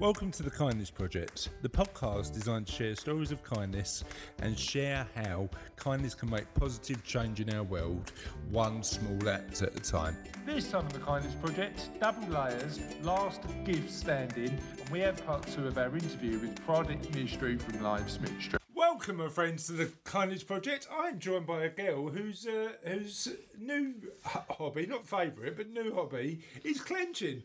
Welcome to the Kindness Project, the podcast designed to share stories of kindness and share how kindness can make positive change in our world, one small act at a time. This time on the Kindness Project, double layers, last gif standing, and we have part two of our interview with Pradip Mistry from Lifesmistry. Welcome, my friends, to the Kindness Project. I'm joined by a girl whose uh, whose new hobby, not favourite, but new hobby, is clenching.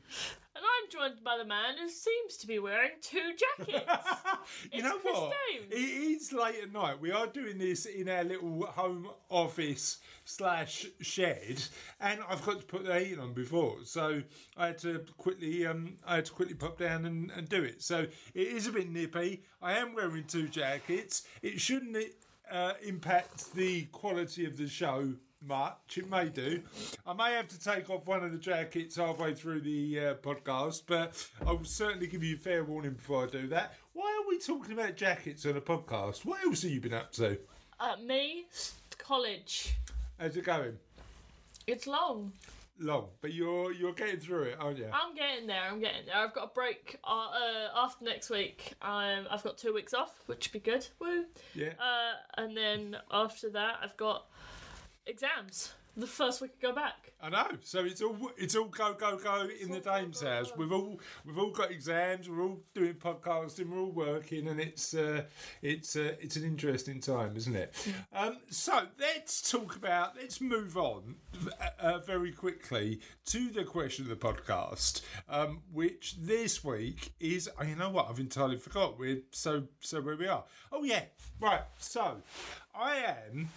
And I'm joined by the man who seems to be wearing two jackets. you know Chris what? Jones. It is late at night. We are doing this in our little home office slash shed, and I've got to put the heat on before, so I had to quickly um I had to quickly pop down and, and do it. So it is a bit nippy. I am wearing two jackets. It shouldn't uh, impact the quality of the show much. It may do. I may have to take off one of the jackets halfway through the uh, podcast, but I will certainly give you fair warning before I do that. Why are we talking about jackets on a podcast? What else have you been up to? uh, me, college. How's it going? It's long. Long, but you're you're getting through it, aren't you? I'm getting there. I'm getting there. I've got a break uh, uh, after next week. Um, I've got two weeks off, which would be good. Woo. Yeah. Uh, and then after that, I've got exams. The first week go back. I know. So it's all it's all go go go in the dame's go, house. go. We've all we've all got exams. We're all doing podcasting. We're all working, and it's uh, it's uh, it's an interesting time, isn't it? Um, so let's talk about. Let's move on uh, very quickly to the question of the podcast, um, which this week is. Oh, you know what? I've entirely forgot. We're so so where we are. Oh yeah, right. So I am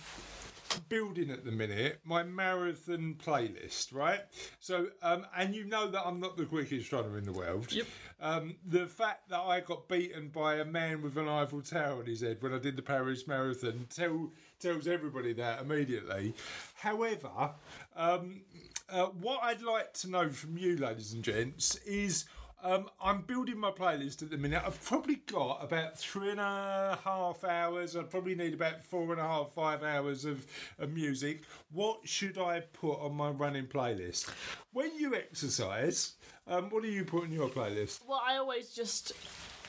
building at the minute my marathon playlist, right? So, um, and you know that I'm not the quickest runner in the world. Yep. Um, the fact that I got beaten by a man with an Eiffel Tower on his head when I did the Paris Marathon tell, tells everybody that immediately. However, um, uh, what I'd like to know from you, ladies and gents, is. Um, I'm building my playlist at the minute. I've probably got about three and a half hours. I probably need about four and a half, five hours of, of music. What should I put on my running playlist? When you exercise, um, what do you put on your playlist? Well, I always just.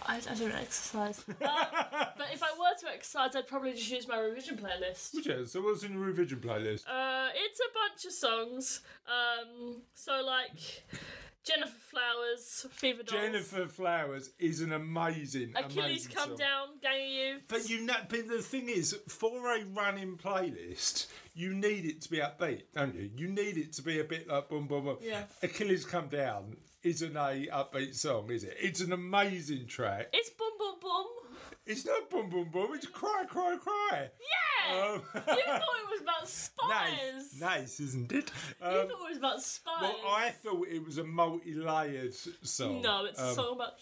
I, I don't exercise. Uh, but if I were to exercise, I'd probably just use my revision playlist. Yeah, so what's in your revision playlist? Uh, it's a bunch of songs. Um, so like Jennifer Flowers, Fever Dolls, Jennifer Flowers is an amazing, Achilles amazing Come song. Down, Gang of Youths. But you know, but the thing is, for a running playlist, you need it to be upbeat, don't you? You need it to be a bit like boom, boom, boom. Yeah. Achilles Come Down isn't a upbeat song, is it? It's an amazing track. It's boom boom boom. It's not boom, boom, boom. It's cry, cry, cry. Yeah. Um, you thought it was about spies. nice, nice, isn't it? You Um, thought it was about spies. well, I thought it was a multi-layered song. No, it's a Um, song about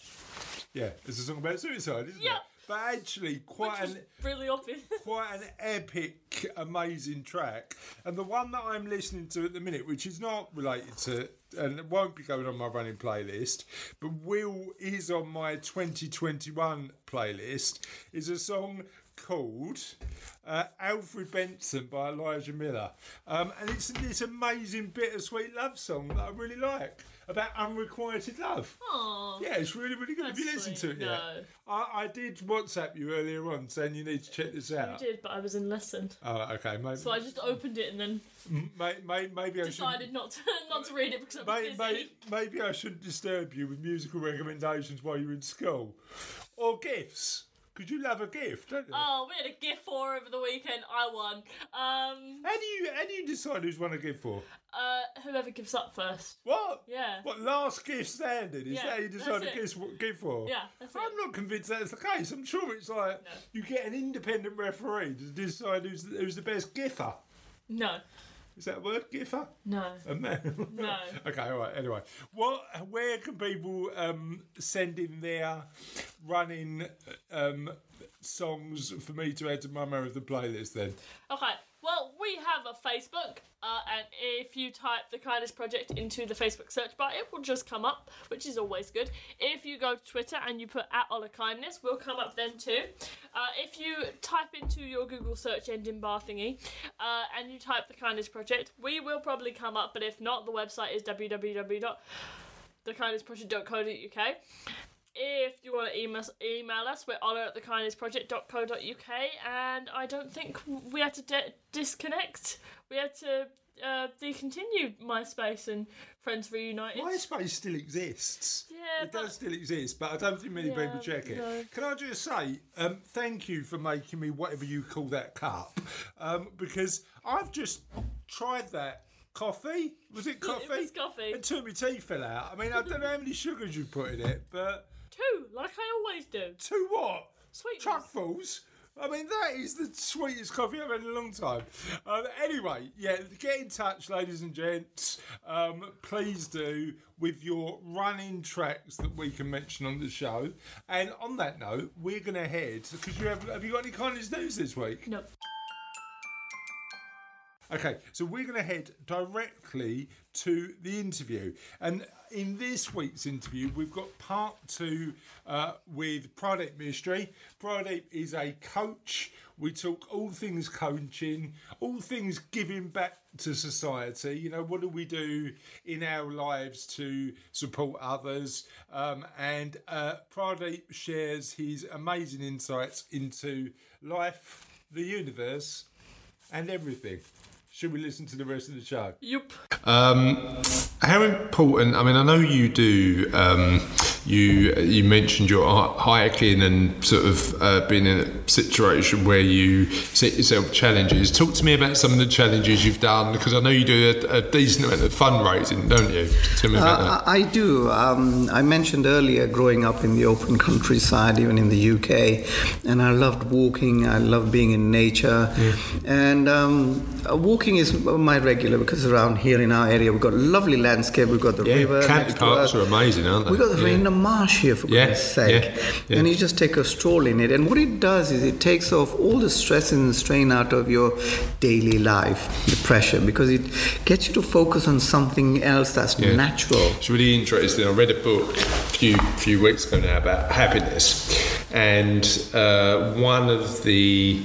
Yeah, it's a song about suicide, isn't Yeah. it? But actually, quite an really obvious. quite an epic, amazing track. And the one that I'm listening to at the minute, which is not related to, and it won't be going on my running playlist, but will is on my 2021 playlist, is a song called uh, Alfred Benson by Elijah Miller. Um, and it's this amazing bittersweet love song that I really like about unrequited love. Aww. Yeah, it's really, really good. Have you That's listened to it sweet. yet? No. I, I did WhatsApp you earlier on saying you need to check this out. I did, but I was in lesson, Oh, okay. Maybe, so I just opened it and then may, may, maybe I should. decided not to not to read it because I was May, busy. may, maybe I shouldn't disturb you with musical recommendations while you're in school, or gifts. Because you love a gift, don't you? Oh, we had a gift for over the weekend. I won. Um, how do you how do you decide who's won a gift for? uh, whoever gives up first. What? Yeah. What last gif standing? Is Yeah, that how you decide that's a it. gift, gift for? Yeah, that's I'm it. not convinced that's the case. I'm sure it's like No. you get an independent referee to decide who's who's the best giffer. No, Is that a word, giffer? no, A man. no. Okay, all right. Anyway, what? Where can people um, send in their running um, songs for me to add to my memory of the playlist? Then Okay, we have a Facebook, uh, and if you type the Kindness Project into the Facebook search bar, it will just come up, which is always good. If you go to Twitter and you put at Ola Kindness, we'll come up then too. Uh, if you type into your Google search engine bar thingy uh, and you type the Kindness Project, we will probably come up, but if not, the website is www.thekindnessproject.co.uk. you want to email, email us, we're Ola at thekindnessproject.co.uk. And I don't think we had to de- disconnect. We had to uh, decontinue MySpace and Friends Reunited. MySpace still exists. Yeah, it does still exist, but I don't think many Yeah, people check it. no. Can I just say, um, thank you for making me whatever you call that cup, um, because I've just tried that coffee. Was it Yeah, it coffee? was coffee. Until my teeth fell out. I mean, I don't know how many sugars you put in it, but Two, like I always do. to what? Sweet. truckfuls. I mean, that is the sweetest coffee I've had in a long time. Um, anyway, yeah, get in touch, ladies and gents. Um, please do with your running tracks that we can mention on the show. And on that note, we're going to head because you have. Have you got any kindness news this week? No. Okay, so we're going to head directly to the interview. And in this week's interview, we've got part two uh, with Pradip Mistry. Pradip is a coach. We talk all things coaching, all things giving back to society. You know, what do we do in our lives to support others? Um, and uh, Pradip shares his amazing insights into life, the universe, and everything. Should we listen to the rest of the show? Yup. Um, how important? I mean, I know you do. Um, you you mentioned your hi- hiking and sort of uh, being in a situation where you set yourself challenges. Talk to me about some of the challenges you've done because I know you do a, a decent amount of fundraising, don't you? Tell me about. Uh, I I do. Um, I mentioned earlier growing up in the open countryside, even in the UK, and I loved walking. I loved being in nature, and um, walking is my regular because around here in our area we've got lovely landscape. We've got the Yeah, river. to parks are amazing, aren't they? We've got the Yeah. Rainham Marsh here for Yeah, goodness sake, yeah, yeah. and you just take a stroll in it. And what it does is it takes off all the stress and strain out of your daily life, the pressure, because it gets you to focus on something else that's Yeah. natural. It's really interesting. I read a book a few few weeks ago now about happiness, and uh, one of the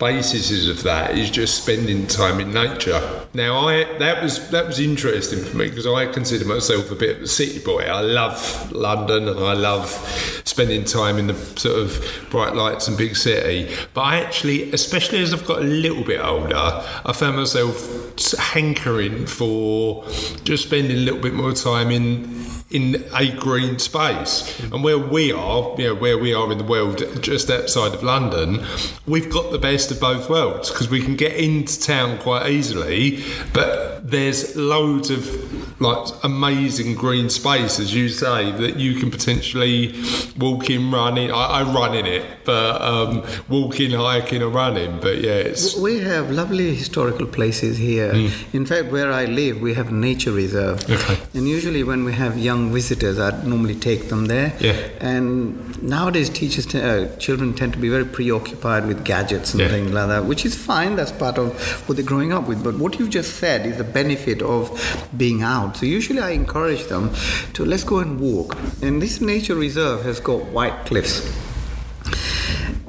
bases of that is just spending time in nature. Now, I that was that was interesting for me because I consider myself a bit of a city boy. I love London and I love spending time in the sort of bright lights and big city. But I actually, especially as I've got a little bit older, I found myself hankering for just spending a little bit more time in in a green space. And where we are, you know, where we are in the world, just outside of London, we've got the best of both worlds because we can get into town quite easily, but there's loads of like amazing green space, as you say, that you can potentially walk in, running. I, I run in it, but um, walking, hiking, or running. But yeah, it's We have lovely historical places here. In fact, where I live, we have a nature reserve. Okay. And usually, when we have young visitors, I normally take them there. Yeah. And nowadays, teachers, t- uh, children tend to be very preoccupied with gadgets and Yeah. things like that, which is fine. That's part of what they're growing up with. But what you've just said is the benefit of being out. So usually, I encourage them to let's go and walk. And this nature reserve has got white cliffs.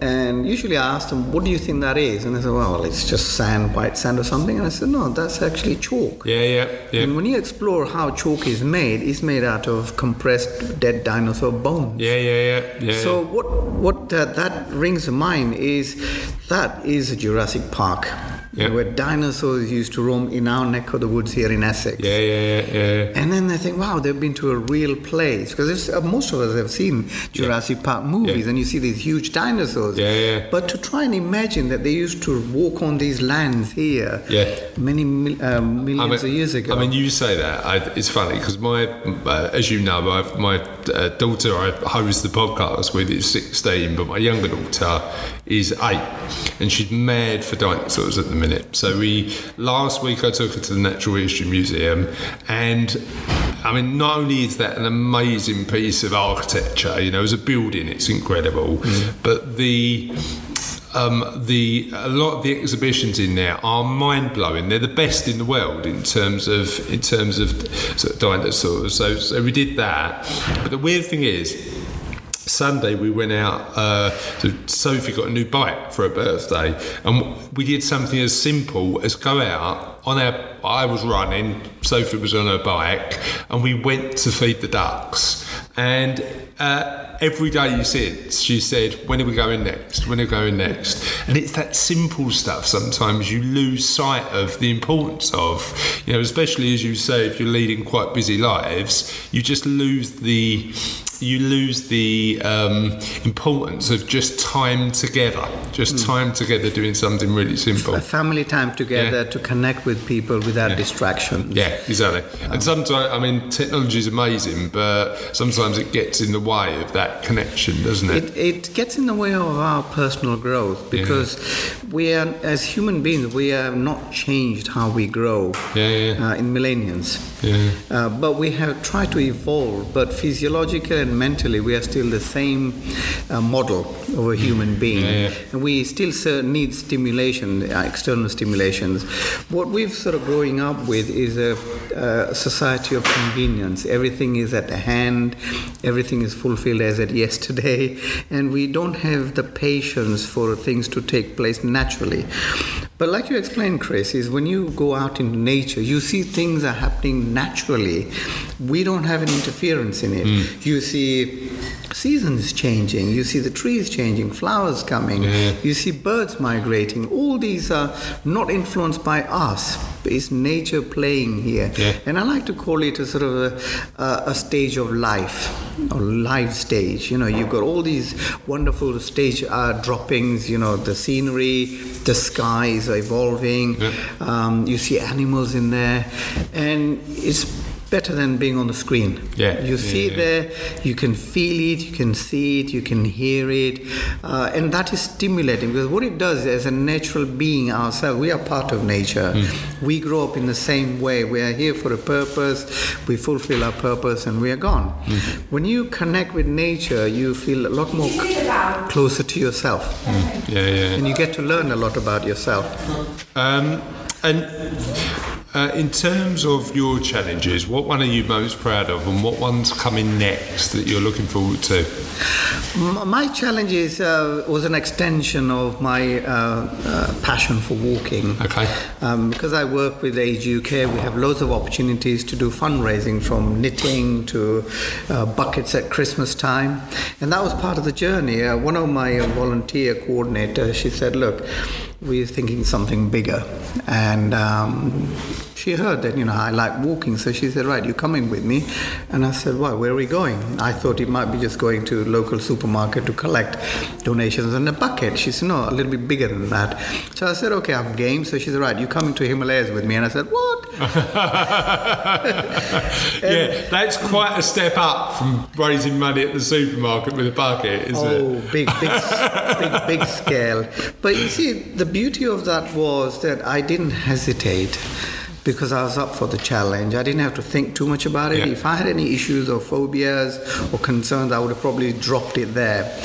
And usually I ask them, what do you think that is? And they say, well, it's just sand, white sand or something. And I said, no, that's actually chalk. yeah, yeah, yeah. And when you explore how chalk is made, it's made out of compressed dead dinosaur bones. Yeah, yeah, yeah, yeah. So what what uh, that rings to mind is that is a Jurassic Park, Yeah. where dinosaurs used to roam in our neck of the woods here in Essex. yeah, yeah, yeah, yeah. And then they think, wow, they've been to a real place. Because uh, most of us have seen Jurassic Park movies Yeah. and you see these huge dinosaurs. Yeah, yeah. But to try and imagine that they used to walk on these lands here Yeah. many uh, millions of years ago. I mean, you say that. I, it's funny because my, uh, as you know, my, my uh, daughter I host the podcast with is 16, but my younger daughter is eight, and she's mad for dinosaurs at the minute. So we last week I took her to the Natural History Museum, and I mean, not only is that an amazing piece of architecture, you know, as a building, it's incredible, but the um, the a lot of the exhibitions in there are mind blowing. They're the best in the world in terms of in terms of dinosaurs. So so we did that. But the weird thing is. Sunday we went out. Uh, so Sophie got a new bike for her birthday, and we did something as simple as go out on our, I was running, Sophie was on her bike, and we went to feed the ducks. And uh, every day said, she said, when are we going next? When are we going next? And it's that simple stuff sometimes you lose sight of the importance of, you know, especially as you say, if you're leading quite busy lives, you just lose the you lose the um, importance of just time together, just Hmm. time together doing something really simple. A family time together Yeah. to connect with people without distraction. Yeah, exactly. And sometimes, I mean, technology is amazing, but sometimes it gets in the way of that connection, doesn't it? It, it gets in the way of our personal growth because we are, as human beings, we have not changed how we grow Yeah, yeah. Uh, in millenniums. Yeah. Uh, but we have tried to evolve, but physiologically and mentally, we are still the same uh, model of a human being. Yeah, yeah. And we still need stimulation, uh, external stimulations. What we've sort of growing up with is a, a society of convenience. Everything is at hand, everything is fulfilled as at yesterday, and we don't have the patience for things to take place naturally. But like you explained, Chris, is when you go out into nature, you see things are happening naturally. We don't have an interference in it. Hmm. You see seasons changing, you see the trees changing, flowers coming, you see birds migrating. All these are not influenced by us. It's nature playing here, Yeah. and I like to call it a sort of a, a, a stage of life, or life stage. You know, you've got all these wonderful stage uh, droppings. You know, the scenery, the skies are evolving. Um, you see animals in there, and it's better than being on the screen. Yeah, you yeah, see it yeah. there, you can feel it, you can see it, you can hear it, uh, and that is stimulating because what it does as a natural being ourselves, we are part of nature. Hmm. We grow up in the same way. We are here for a purpose, we fulfill our purpose, and we are gone. Hmm. When you connect with nature, you feel a lot more c- closer to yourself, Yeah, yeah. and you get to learn a lot about yourself. Um, and uh, in terms of your challenges, what one are you most proud of, and what one's coming next that you're looking forward to? My challenge is, uh, was an extension of my uh, uh, passion for walking. Okay. Um, because I work with Age UK, we have loads of opportunities to do fundraising from knitting to uh, buckets at Christmas time. And that was part of the journey. Uh, one of my uh, volunteer coordinators, she said, look, we're thinking something bigger. And um, she heard that, you know, I like walking. So she said, right, you're coming with me. And I said, why, where are we going? I thought it might be just going to local supermarket to collect donations in a bucket. She said, no, a little bit bigger than that. So I said, okay, I'm game. So she said, right, you're coming to Himalayas with me. And I said, what? yeah, that's quite a step up from raising money at the supermarket with a bucket, isn't it? Oh, big, big, big, big scale. But you see, the beauty of that was that I didn't hesitate because I was up for the challenge. I didn't have to think too much about it. Yeah. If I had any issues or phobias or concerns, I would have probably dropped it there.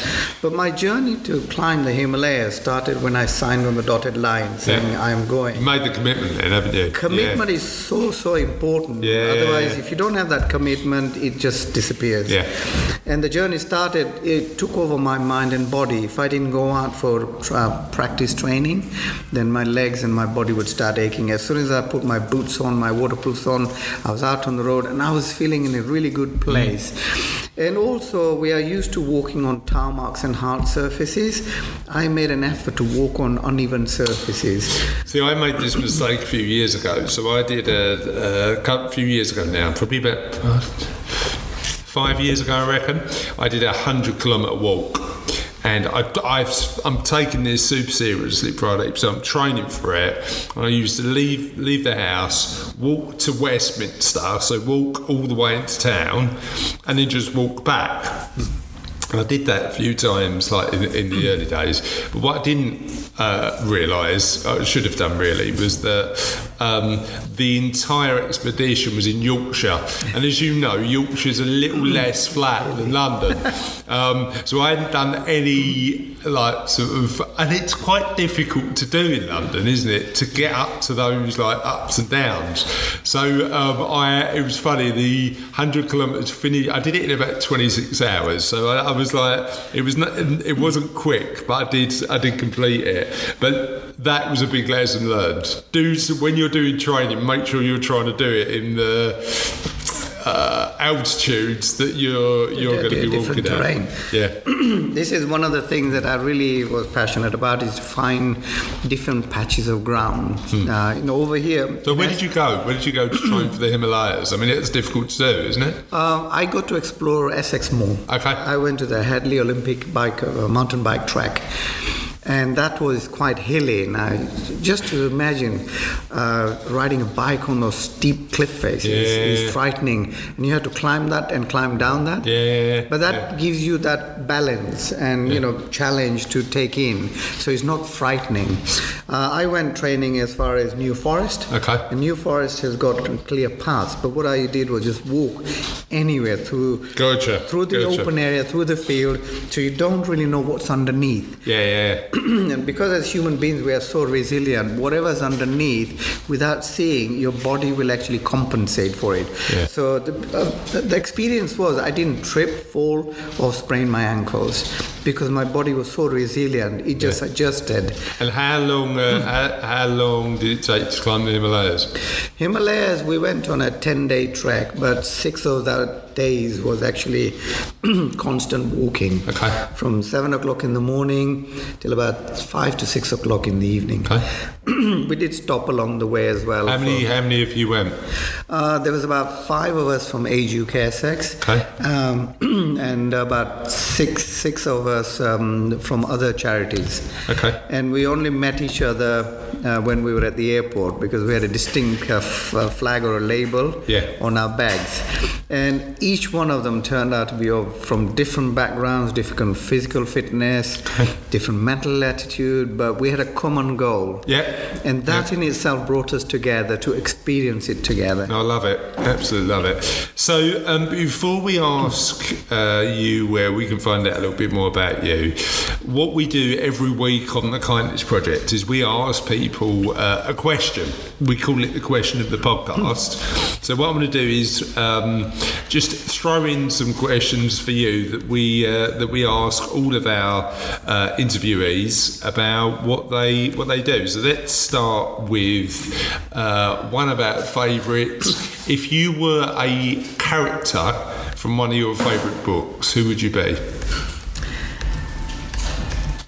But my journey to climb the Himalayas started when I signed on the dotted line saying, Yeah. I am going. You made the commitment then, haven't you? Commitment is so so important. Yeah, yeah, Otherwise, yeah. if you don't have that commitment, it just disappears. Yeah. And the journey started. It took over my mind and body. If I didn't go out for uh, practice training, then my legs and my body would start aching. As soon as I put my boots on, my waterproofs on, I was out on the road, and I was feeling in a really good place. And also, we are used to walking on tarmacs and hard surfaces. I made an effort to walk on uneven surfaces. See, I made this mistake a few years ago. So I did a, a few years ago now, probably about five years ago, I reckon. I did a hundred kilometre walk, and I, I'm taking this super seriously, Friday. So I'm training for it. And I used to leave leave the house, walk to Westminster, so walk all the way into town, and then just walk back. And I did that a few times, like in, in the early days. But what I didn't uh, realise, I should have done really, was that um, the entire expedition was in Yorkshire. And as you know, Yorkshire's a little less flat than London. Um, so I hadn't done any like sort of, and it's quite difficult to do in London, isn't it? To get up to those like ups and downs. So um, I, it was funny. The hundred kilometres finished. I did it in about twenty six hours. So I, I was like, it was not, it wasn't quick, but I did, I did complete it. But that was a big lesson learned. Do when you're doing training, make sure you're trying to do it in the uh, altitudes that you're you're going to be walking terrain. at. Yeah. this is one of the things that I really was passionate about is to find different patches of ground. Uh, you know, over here. Hmm. So where did you go? Where did you go to train for the Himalayas? I mean, it's difficult to do, isn't it? Um, I got to explore Essex more. Okay. I went to the Hadleigh Olympic bike uh, mountain bike track. And that was quite hilly. Now, just to imagine uh, riding a bike on those steep cliff faces Yeah. is frightening. And you have to climb that and climb down that. Yeah. But that gives you that balance and you know challenge to take in, so it's not frightening. Uh, I went training as far as New Forest. Okay. And New Forest has got clear paths, but what I did was just walk anywhere through Gotcha, through the gotcha. open area, through the field, so you don't really know what's underneath. Yeah, yeah. and because as human beings we are so resilient, whatever's underneath, without seeing, your body will actually compensate for it. Yeah. So the, uh, the, experience was I didn't trip, fall, or sprain my ankles because my body was so resilient. It just adjusted. And how long? Uh, how, how long did it take to climb the Himalayas? Himalayas, we went on a 10 day trek, but six of that days was actually constant walking. Okay. From 7 o'clock in the morning till about 5 to 6 o'clock in the evening. Okay. we did stop along the way as well. How many? for- How many of you went? uh, there was about five of us from Age UK Essex, Okay. um, and about six six of us um, from other charities. Okay. And we only met each other uh, when we were at the airport because we had a distinct uh, f- uh, flag or a label Yeah. on our bags. And each one of them turned out to be from different backgrounds, different physical fitness, different mental attitude, but we had a common goal. Yeah. And that in itself brought us together to experience it together. I love it. Absolutely love it. So, um, before we ask uh, you where we can find out a little bit more about you, what we do every week on the Kindness Project is we ask people uh, a question. We call it the question of the podcast. so, what I'm going to do is um, just throw in some questions for you that we uh, that we ask all of our uh, interviewees about what they what they do. So, let's start with uh, one of our favourites. If you were a character from one of your favourite books, who would you be?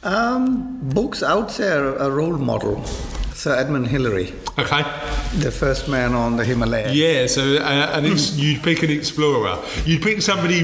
Um, books out there, a role model. Sir Edmund Hillary, Okay. the first man on the Himalayas. Yeah, so uh, ex- you'd pick an explorer. You'd pick somebody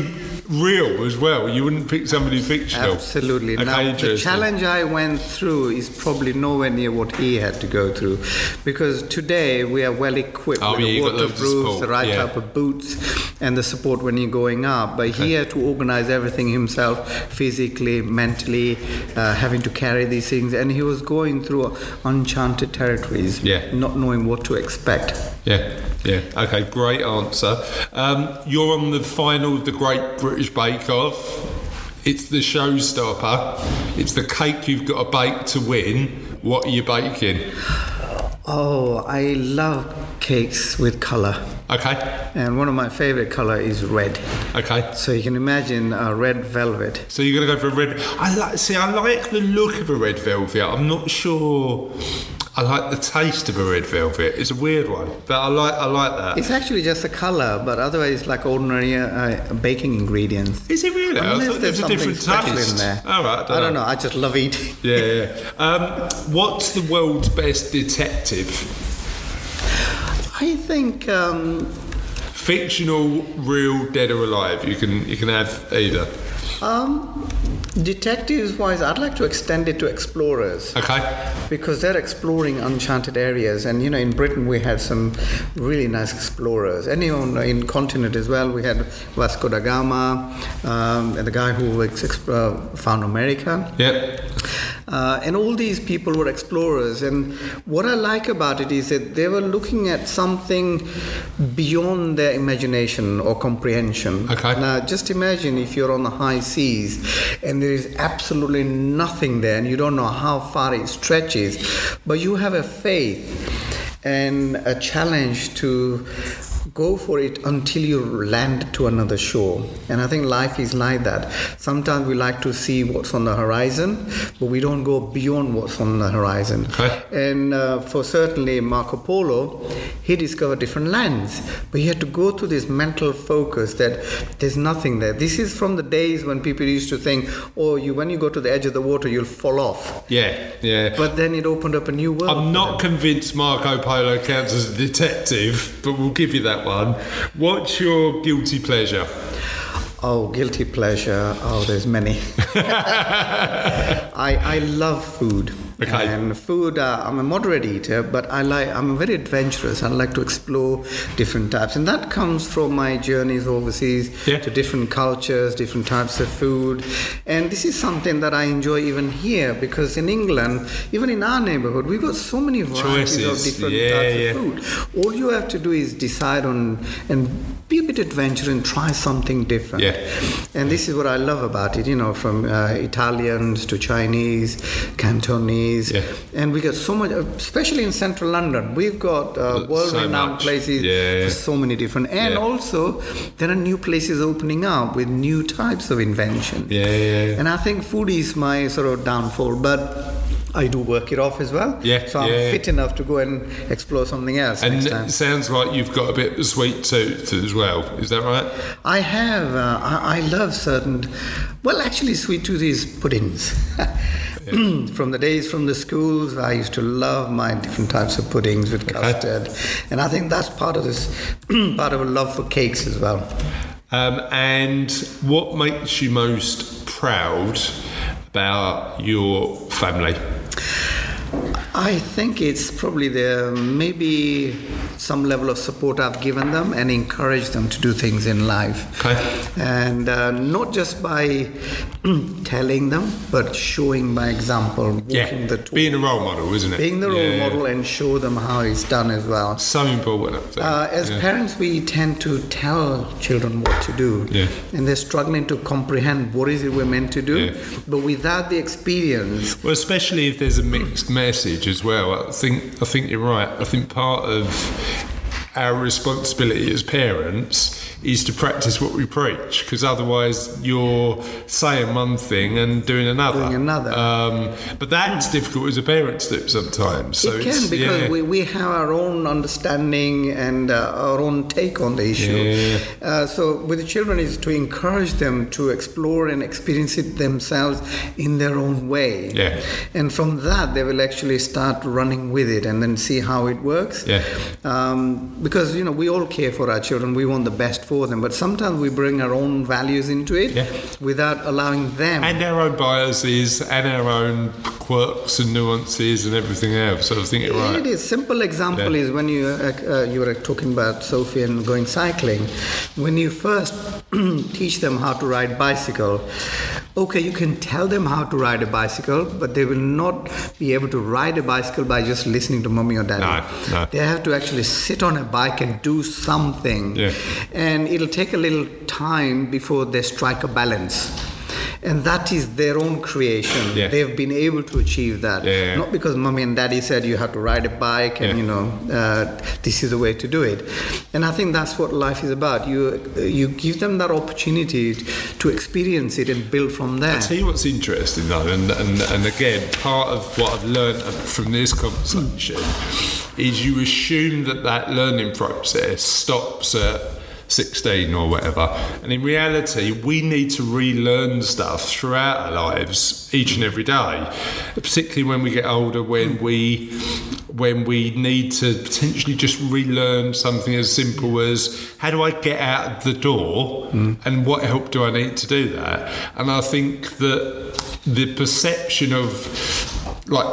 real as well. You wouldn't pick somebody fictional. Absolutely. Okay, now, the challenge I went through is probably nowhere near what he had to go through, because today we are well equipped Oh, with yeah, the you've got loads of waterproofs, the right yeah. type of boots, and the support when you're going up. But he had to organize everything himself, physically, mentally, uh, having to carry these things, and he was going through uncharted territories, Yeah. not knowing what to expect. Yeah, yeah. Okay, great answer. Um, you're on the final of the Great British Bake Off. It's the showstopper. It's the cake you've got to bake to win. What are you baking? Oh, I love cakes with color. Okay, And one of my favorite color is red. okay. So you can imagine a red velvet. So you're gonna go for a red. I like. See, I like the look of a red velvet. I'm not sure. I like the taste of a red velvet. It's a weird one, but I like. I like that. It's actually just a color, but otherwise like ordinary uh, baking ingredients. Is it really? I Unless thought there there's a different taste. in there. All right. I don't know. I just love eating. Yeah, yeah. Um, what's the world's best detective? I think um, Fictional, real, dead or alive. You can you can have either. um, detectives wise, I'd like to extend it to explorers. Okay. because they're exploring uncharted areas and you know in britain we had some really nice explorers and you in continent as well we had vasco da gama um, and the guy who ex- uh, found america Yep. Uh, and all these people were explorers and what i like about it is that they were looking at something beyond their imagination or comprehension Okay. now just imagine if you're on the high seas and there is absolutely nothing there and you don't know how far it stretches but you have a faith and a challenge to go for it until you land to another shore. And I think life is like that. Sometimes we like to see what's on the horizon, but we don't go beyond what's on the horizon. Okay. And uh, for certainly Marco Polo, he discovered different lands, but he had to go through this mental focus that there's nothing there. This is from the days when people used to think, oh, you when you go to the edge of the water, you'll fall off. Yeah, yeah. But then it opened up a new world. I'm not them. convinced Marco Polo counts as a detective, but we'll give you that one. What's your guilty pleasure? Oh, guilty pleasure. Oh, there's many. I, I love food. Okay. And food, uh, I'm a moderate eater, but I like, I'm very adventurous. I like to explore different types. And that comes from my journeys overseas Yeah. to different cultures, different types of food. And this is something that I enjoy even here because in England, even in our neighborhood, we've got so many varieties of different Yeah, types yeah. of food. All you have to do is decide on and be a bit adventurous and try something different. Yeah. And this is what I love about it, you know, from uh, Italians to Chinese, Cantonese. Yeah. And we got so much, especially in central London, we've got uh, So world renowned much. places Yeah. for so many different. And Yeah. also, there are new places opening up with new types of invention. Yeah, yeah, yeah. And I think food is my sort of downfall, but I do work it off as well. Yeah, So I'm yeah. fit enough to go and explore something else And it sounds like you've got a bit of a sweet tooth as well. Is that right? I have. Uh, I, I love certain. Well, actually, sweet tooth is puddings. from the days from the schools, I used to love my different types of puddings with custard, and I think that's part of this, part of a love for cakes as well. Um, and what makes you most proud about your family? I think it's probably the maybe some level of support I've given them and encouraged them to do things in life. Okay. And uh, not just by telling them, but showing by example, walking Yeah, the talk. being a role model, isn't it? being the role Yeah, model and show them how it's done as well. So important. Uh, as Yeah. parents, we tend to tell children what to do, Yeah. and they're struggling to comprehend what is it we're meant to do. But without the experience, Well, especially if there's a mixed message as well. I think I think you're right. I think part of our responsibility as parents is to practice what we preach, because otherwise you're saying one thing and doing another. Doing another. Um, but that's difficult as a parent do sometimes. So it can because yeah. we, we have our own understanding and uh, our own take on the issue. Yeah. Uh, so with the children is to encourage them to explore and experience it themselves in their own way. Yeah. And from that they will actually start running with it and then see how it works. Yeah. Um, because you know we all care for our children, we want the best for them, but sometimes we bring our own values into it Yeah. without allowing them. and our own biases and our own quirks and nuances and everything else. So I think you're right. It is. Simple example Yeah. is when you uh, uh, you were talking about Sophie and going cycling. When you first teach them how to ride bicycle, okay, you can tell them how to ride a bicycle, but they will not be able to ride a bicycle by just listening to mommy or daddy. No, no. They have to actually sit on a bike and do something, Yeah. and it'll take a little time before they strike a balance. And that is their own creation. Yeah. They've been able to achieve that. Yeah. Not because mommy and daddy said you have to ride a bike and Yeah. you know uh, this is the way to do it and i think that's what life is about you uh, you give them that opportunity to experience it and build from there I'll tell you what's interesting though, and, and, and again, part of what I've learned from this conversation is you assume that that learning process stops at 16 or whatever. And in reality, we need to relearn stuff throughout our lives each and every day, particularly when we get older, when hmm. we when we need to potentially just relearn something as simple as how do I get out the door hmm. and what help do I need to do that? And I think that the perception of like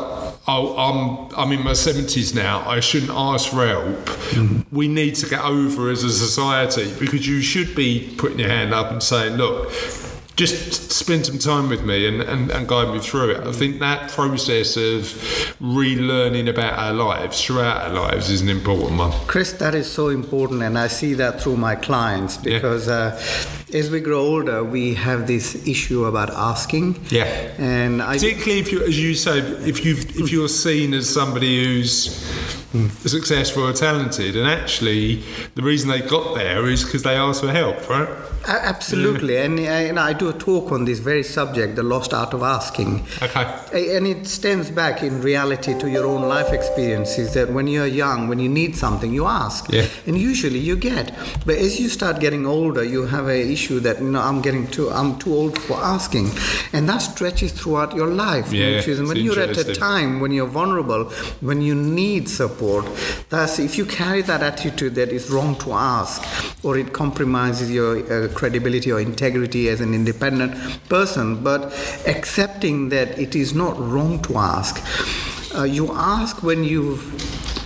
oh I'm I'm in my 70s now. I shouldn't ask for help. Mm. We need to get over as a society because you should be putting your hand up and saying look just spend some time with me and, and, and guide me through it. I think that process of relearning about our lives throughout our lives is an important one. chris that is so important and i see that through my clients Yeah. because uh, as we grow older we have this issue about asking Yeah. and i Particularly if you, as you said, if you if you're seen as somebody who's Mm. successful or talented, and actually the reason they got there is because they asked for help, right? Absolutely, and, I, and I do a talk on this very subject, the lost art of asking. Okay. And it stems back in reality to your own life experiences that when you're young, when you need something, you ask. Yeah. And usually you get. But as you start getting older, you have a issue that, you know, I'm getting too, I'm too old for asking. And that stretches throughout your life. Yeah, which is when you're at a time when you're vulnerable, when you need support, that's if you carry that attitude that it's wrong to ask or it compromises your uh, credibility or integrity as an independent person, but accepting that it is not wrong to ask. Uh, you ask when you've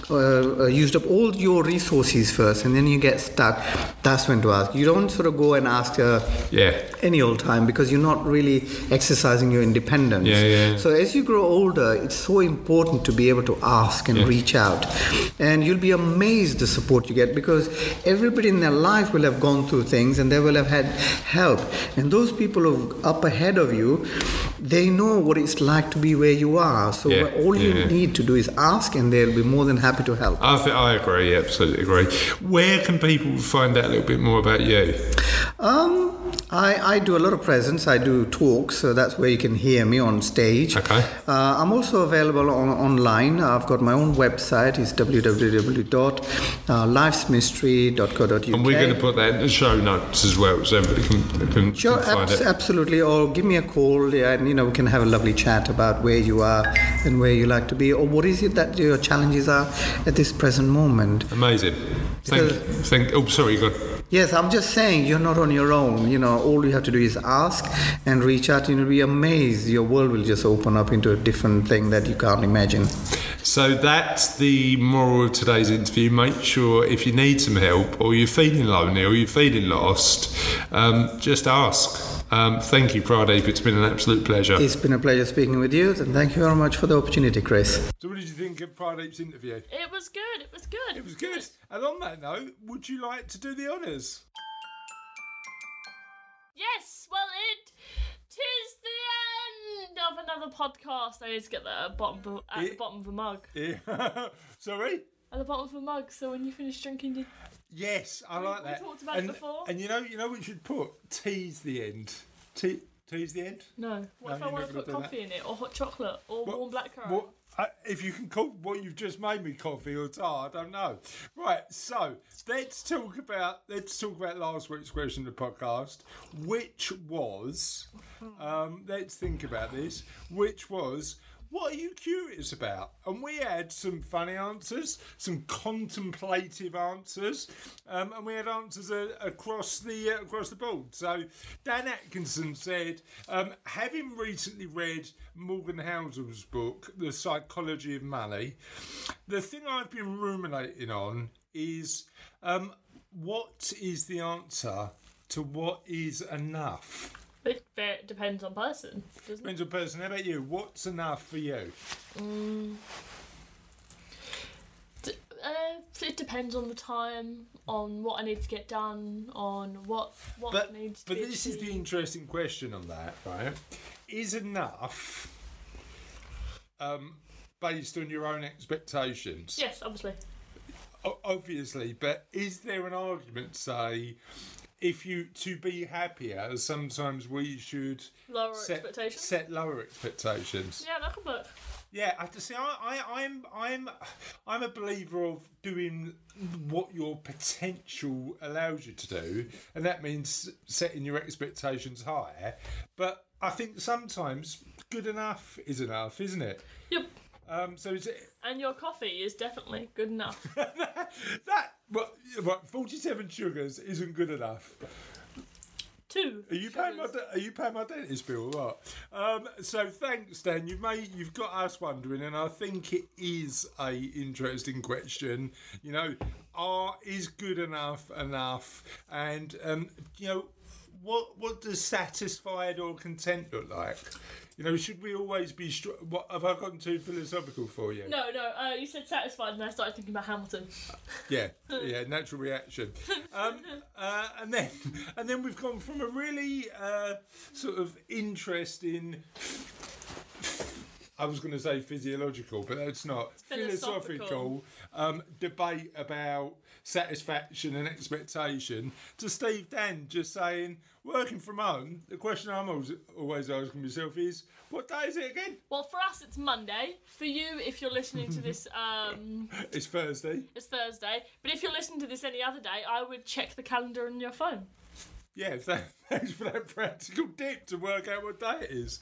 uh, uh, used up all your resources first and then you get stuck that's when to ask you don't sort of go and ask uh, Yeah. any old time because you're not really exercising your independence. Yeah, yeah. So as you grow older, it's so important to be able to ask and Yeah. reach out. And you'll be amazed the support you get because everybody in their life will have gone through things and they will have had help. And those people who up ahead of you, they know what it's like to be where you are. So Yeah, all you need to do is ask and they'll be more than happy to help. I think I agree, absolutely agree. Where can people find out a little bit more about you? Um, I, I do a lot of presence. I do talks, so that's where you can hear me on stage. Okay. Uh, I'm also available on, online. I've got my own website. It's www.lifesmistry.co.uk. And we're going to put that in the show notes as well, so everybody can, can, Sure, can find abs- it. absolutely. Or give me a call, yeah, and you know we can have a lovely chat about where you are and where you like to be, or what is it that your challenges are at this present moment. Amazing. Thank, Because- thank. Oh, sorry, God. Yes, I'm just saying you're not on your own. You know, all you have to do is ask and reach out, and you'll be amazed. Your world will just open up into a different thing that you can't imagine. So that's the moral of today's interview. Make sure if you need some help, or you're feeling lonely, or you're feeling lost, um, just ask. Um, thank you, Pradip. It's been an absolute pleasure. It's been a pleasure speaking with you, and thank you very much for the opportunity, Chris. So, what did you think of Pradip's interview? It was good. It was good. It was good. And on that note, would you like to do the honours? Yes. Well, it tis the end of another podcast. I need to get that at the bottom of, at the bottom of the mug. Yeah. Sorry? At the bottom of the mug. So when you finish drinking, you Yes, I like that. we that. talked about it and, before. And you know, you know we should put? Tease the end. Te- tease the end? no. What No, if I want to put coffee in it, or hot chocolate, or What- warm blackcurrant? What, uh, if you can call what you've just made me coffee or tar, I don't know. Right, so let's talk about let's talk about last week's question of the podcast, which was um, let's think about this, which was what are you curious about? And we had some funny answers, some contemplative answers, um, and we had answers uh, across the uh, across the board. So Dan Atkinson said, um, having recently read Morgan Housel's book, The Psychology of Money, the thing I've been ruminating on is um, what is the answer to what is enough? It, it depends on person, doesn't it? Depends on person. How about you? What's enough for you? D- uh, it depends on the time, on what I need to get done, on what what But needs to be done. but be this is the achieved. interesting question on that, right? Is enough um, based on your own expectations? Yes, obviously. O- obviously, but is there an argument say if you to be happier, sometimes we should Lower set, expectations. set lower expectations? Yeah, that could work. Yeah, I see. I, I, I'm, I'm, I'm a believer of doing what your potential allows you to do, and that means setting your expectations higher. But I think sometimes good enough is enough, isn't it? Yep. Um, so is it And your coffee is definitely good enough. that? What? What? Forty-seven sugars isn't good enough. Two. Are you paying my de- Are you paying my dentist bill or what? Um, so thanks, Dan. You've made you've got us wondering, and I think it is a interesting question. You know, are is good enough enough? And um, you know, what what does satisfied or content look like? You know, should we always be? Str- what have I gotten too philosophical for you? No, no. Uh, you said satisfied, and I started thinking about Hamilton. Yeah, yeah, natural reaction. Um, uh, and then, and then we've gone from a really uh, sort of interesting I was going to say physiological, but that's not philosophical. philosophical um, debate about satisfaction and expectation. To Steve Dan just saying, working from home. The question I'm always, always asking myself is, what day is it again? Well, for us, it's Monday. For you, if you're listening to this, um, It's Thursday. it's Thursday. But if you're listening to this any other day, I would check the calendar on your phone. Yeah, thanks for that practical tip to work out what day it is.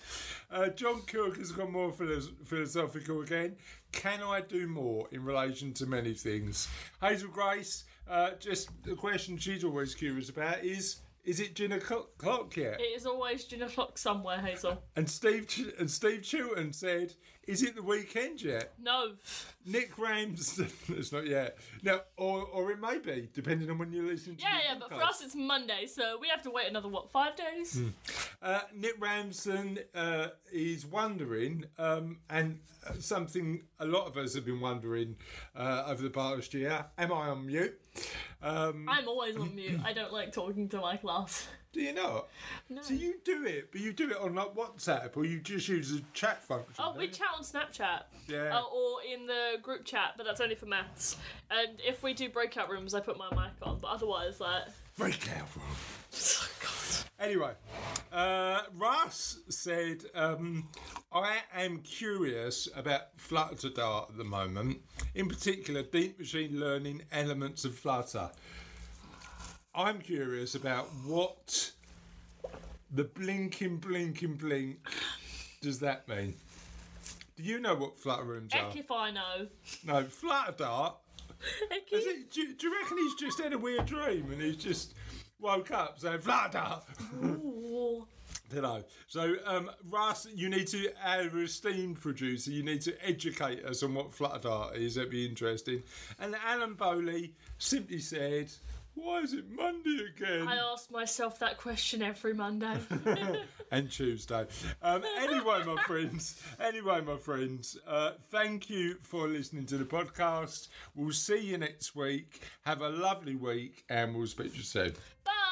Uh, John Cook has gone more philosophical again. Can I do more in relation to many things? Hazel Grace, uh, just the question she's always curious about is: Is it gin o'clock clock yet? It is always gin o'clock somewhere, Hazel. And Steve Ch- and Steve Chilton said, "Is it the weekend yet?" No. Nick Rams, it's not yet. No, or or it may be, depending on when you're listening. to Yeah, the yeah, but for us, it's Monday, so we have to wait another, what, five days? Uh, Nick Ramson uh, is wondering, um, and something a lot of us have been wondering uh, over the past year. Am I on mute? Um, I'm always on mute. I don't like talking to my class. Do you not? No. So you do it, but you do it on like WhatsApp, or you just use the chat function. Oh, we don't chat on Snapchat. Yeah. Uh, or in the group chat, but that's only for maths. And if we do breakout rooms, I put my mic on, but otherwise, like. you? Breakout room. God. Anyway, uh, Russ said, um, I am curious about Flutter Dart at the moment, in particular, deep machine learning elements of Flutter. I'm curious about what the blinking, blinking, blink does that mean? Do you know what Flutter rooms are? Heck if I know. No, Flutter Dart. Heck Is if- it, do, you- do you reckon he's just had a weird dream and he's just woke up saying Flutter Dart? Ooh. don't. So, um, Russ, you need to, our esteemed producer, you need to educate us on what Flutter Dart is. That'd be interesting. And Alan Bowley simply said, "Why is it Monday again?" I ask myself that question every Monday. and Tuesday. Um, anyway, my friends. Anyway, my friends. Uh, thank you for listening to the podcast. We'll see you next week. Have a lovely week, and we'll speak to you soon. Bye.